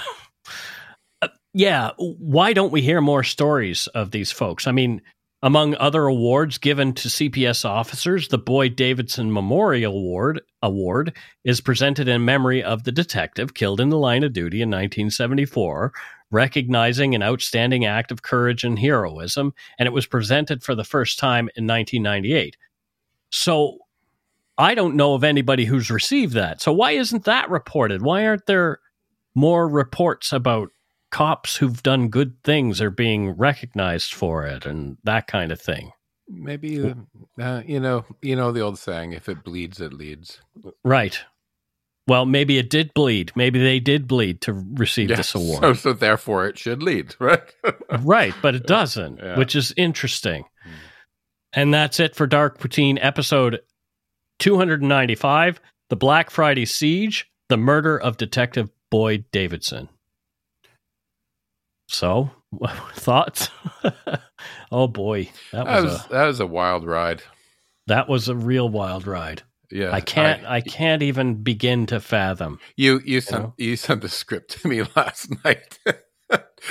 [SPEAKER 1] Uh, yeah. Why don't we hear more stories of these folks? I mean, among other awards given to CPS officers, the Boyd Davidson Memorial Award award is presented in memory of the detective killed in the line of duty in 1974 recognizing an outstanding act of courage and heroism, and it was presented for the first time in 1998. So I don't know of anybody who's received that. So why isn't that reported? Why aren't there more reports about cops who've done good things are being recognized for it and that kind of thing?
[SPEAKER 2] maybe uh, uh, you know, you know the old saying: "If it bleeds, it leads."
[SPEAKER 1] Right. Well, maybe it did bleed. Maybe they did bleed to receive
[SPEAKER 2] Yeah,
[SPEAKER 1] this (laughs) award.
[SPEAKER 2] So, so therefore, it should lead, (laughs) right?
[SPEAKER 1] right, but it doesn't,
[SPEAKER 2] Yeah.
[SPEAKER 1] which is interesting.
[SPEAKER 2] Hmm.
[SPEAKER 1] And that's it for Dark Poutine episode 295 The Black Friday Siege, The Murder of Detective Boyd Davidson. So, (laughs) thoughts? (laughs) oh boy, that
[SPEAKER 2] that
[SPEAKER 1] was,
[SPEAKER 2] was
[SPEAKER 1] a
[SPEAKER 2] that was a wild ride.
[SPEAKER 1] that was a real wild ride.
[SPEAKER 2] Yeah,
[SPEAKER 1] I can't I, can't even begin to fathom.
[SPEAKER 2] You you sent
[SPEAKER 1] know?
[SPEAKER 2] you sent the script to me (laughs) last night.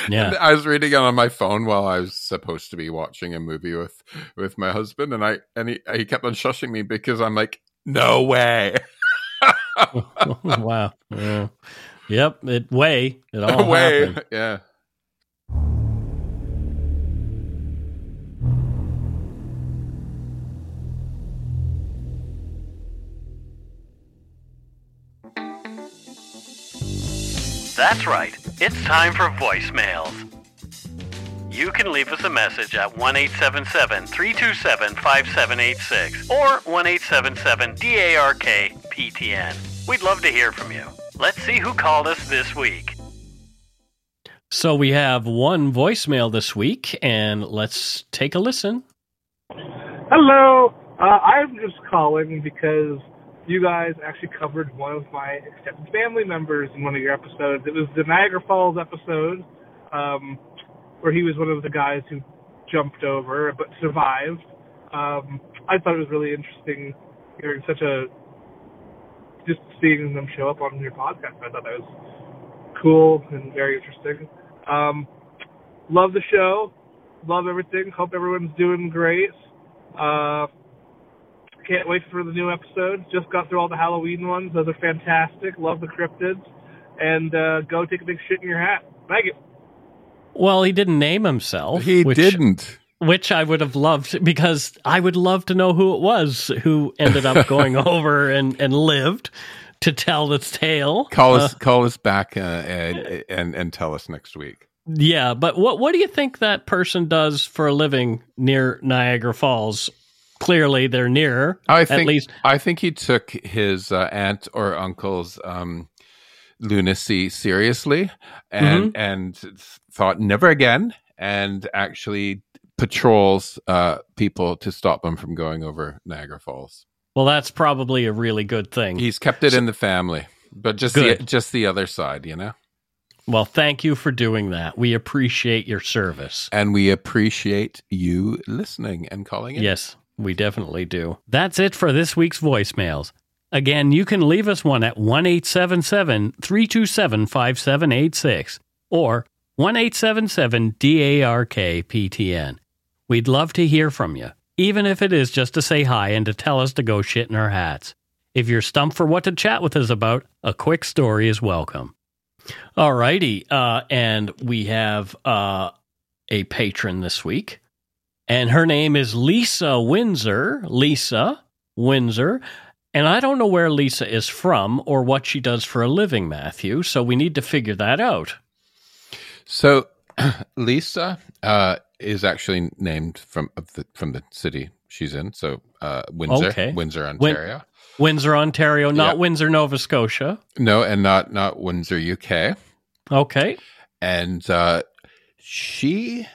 [SPEAKER 1] Yeah.
[SPEAKER 2] And I was reading it on my phone while I was supposed to be watching a movie with with my husband, and I and he he kept on shushing me because I'm like, no way,
[SPEAKER 1] wow. Yeah. Yep, it way it all
[SPEAKER 2] way,
[SPEAKER 1] happened.
[SPEAKER 2] yeah.
[SPEAKER 1] That's right. It's time for voicemails. You can leave us a message at 1 877 327 5786 or 1 877 DARK PTN. We'd love to hear from you. Let's see who called us this week. So we have one voicemail this week, and let's take a listen.
[SPEAKER 5] Hello. Uh, I'm just calling because you guys actually covered one of my extended family members in one of your episodes. It was the Niagara Falls episode, um, where he was one of the guys who jumped over but survived. Um, I thought it was really interesting hearing such a just seeing them show up on your podcast. I thought that was cool and very interesting. Um, love the show. Love everything. Hope everyone's doing great. Uh, can't wait for the new episodes. Just got through all the Halloween ones. Those are fantastic. Love the cryptids. And uh, go take a big shit in your hat. Thank you.
[SPEAKER 1] Well, he didn't name himself.
[SPEAKER 2] He
[SPEAKER 1] which,
[SPEAKER 2] didn't.
[SPEAKER 1] Which I would have loved because I would love to know who it was who ended up (laughs) going over and, and lived to tell the tale.
[SPEAKER 2] Call
[SPEAKER 1] Uh,
[SPEAKER 2] us call us back uh, and, and and tell us next week.
[SPEAKER 1] Yeah, but what what do you think that person does for a living near Niagara Falls? Clearly, they're nearer.
[SPEAKER 2] I
[SPEAKER 1] at
[SPEAKER 2] think
[SPEAKER 1] least.
[SPEAKER 2] I think he took his uh, aunt or uncle's um, lunacy seriously and
[SPEAKER 1] Mm-hmm.
[SPEAKER 2] and thought never again, and actually patrols uh, people to stop them from going over Niagara Falls.
[SPEAKER 1] Well, that's probably a really good thing.
[SPEAKER 2] He's kept it in the family, but just the just the other side, you know.
[SPEAKER 1] Well, thank you for doing that. We appreciate your service.
[SPEAKER 2] And we appreciate you listening and calling in.
[SPEAKER 1] Yes, we definitely do. That's it for this week's voicemails. Again, you can leave us one at 1 877 327 5786 or 1 877 DARK PTN. We'd love to hear from you, even if it is just to say hi and to tell us to go shit in our hats. If you're stumped for what to chat with us about, a quick story is welcome. All righty. Uh, and we have uh, a patron this week and her name is Lisa Windsor. Lisa Windsor. And I don't know where Lisa is from or what she does for a living, Matthew. So we need to figure that out.
[SPEAKER 2] So (clears throat) Lisa uh, is actually named from of the from the city she's in. So uh, Windsor,
[SPEAKER 1] Okay.
[SPEAKER 2] Windsor,
[SPEAKER 1] Win-
[SPEAKER 2] Ontario.
[SPEAKER 1] Windsor, Ontario, not
[SPEAKER 2] Yeah.
[SPEAKER 1] Windsor, Nova Scotia.
[SPEAKER 2] no, and not not Windsor, UK.
[SPEAKER 1] Okay.
[SPEAKER 2] And uh, she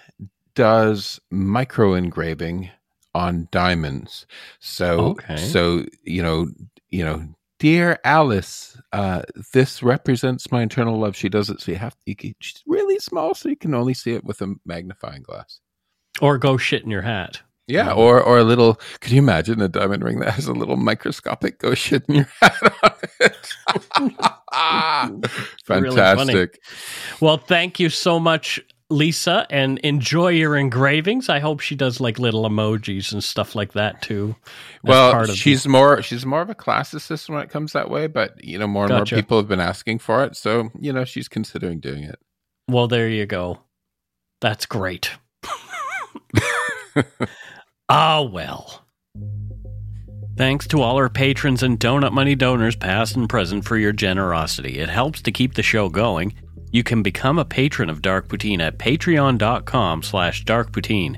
[SPEAKER 2] does micro engraving on diamonds. So,
[SPEAKER 1] Okay.
[SPEAKER 2] so you know, you know, dear Alice, uh, this represents my eternal love. She does it, so you have you can, she's really small, so you can only see it with a magnifying glass.
[SPEAKER 1] Or go shit in your hat.
[SPEAKER 2] Yeah, or or a little. Could you imagine a diamond ring that has a little microscopic go shit in your hat on it? (laughs) (laughs)
[SPEAKER 1] Really.
[SPEAKER 2] Fantastic.
[SPEAKER 1] Well, thank you so much, Lisa, and enjoy your engravings. I hope she does like little emojis and stuff like that too.
[SPEAKER 2] well, she's more she's more of a classicist when it comes that way, but you know, more and
[SPEAKER 1] Gotcha.
[SPEAKER 2] more people have been asking for it, so you know, she's considering doing it.
[SPEAKER 1] Well, there you go. That's great. (laughs) Ah, well. Thanks to all our patrons and Donut Money donors, past and present, for your generosity. It helps to keep the show going. You can become a patron of Dark Poutine at patreon.com slash darkpoutine.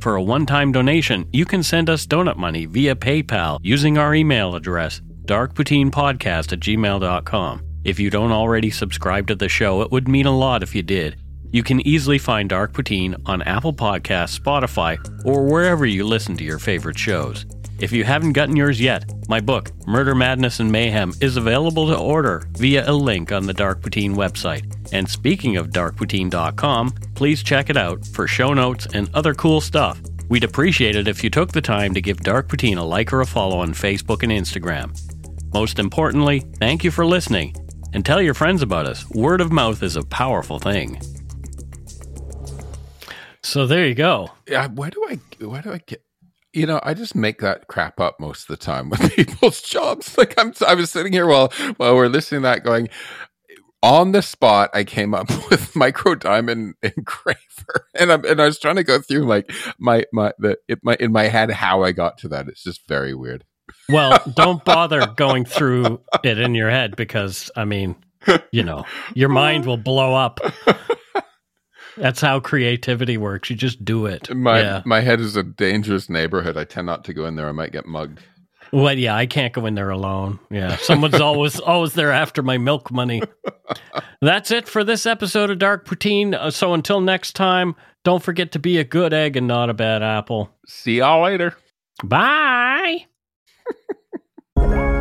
[SPEAKER 1] For a one-time donation, you can send us donut money via PayPal using our email address, darkpoutinepodcast at gmail.com. If you don't already subscribe to the show, it would mean a lot if you did. You can easily find Dark Poutine on Apple Podcasts, Spotify, or wherever you listen to your favorite shows. If you haven't gotten yours yet, my book, Murder, Madness, and Mayhem, is available to order via a link on the Dark Poutine website. And speaking of darkpoutine.com, please check it out for show notes and other cool stuff. We'd appreciate it if you took the time to give Dark Poutine a like or a follow on Facebook and Instagram. Most importantly, thank you for listening and tell your friends about us. Word of mouth is a powerful thing. So there you go.
[SPEAKER 2] Yeah, do I why do I get you know, I just make that crap up most of the time with (laughs) people's jobs. Like I'm I was sitting here while while we're listening to that going on the spot I came up (laughs) with micro diamond engraver (laughs) and I'm and I was trying to go through like my my the it, my in my head how I got to that. It's just very weird.
[SPEAKER 1] Well, don't bother going through it in your head because, I mean, you know, your mind will blow up. That's how creativity works. You just do it.
[SPEAKER 2] My
[SPEAKER 1] yeah.
[SPEAKER 2] my head is a dangerous neighborhood. I tend not to go in there. I might get mugged.
[SPEAKER 1] Well, yeah, I can't go in there alone. Yeah. Someone's (laughs) always always there after my milk money. That's it for this episode of Dark Poutine. Uh, so until next time, don't forget to be a good egg and not a bad apple.
[SPEAKER 2] See y'all later.
[SPEAKER 1] Bye. (laughs)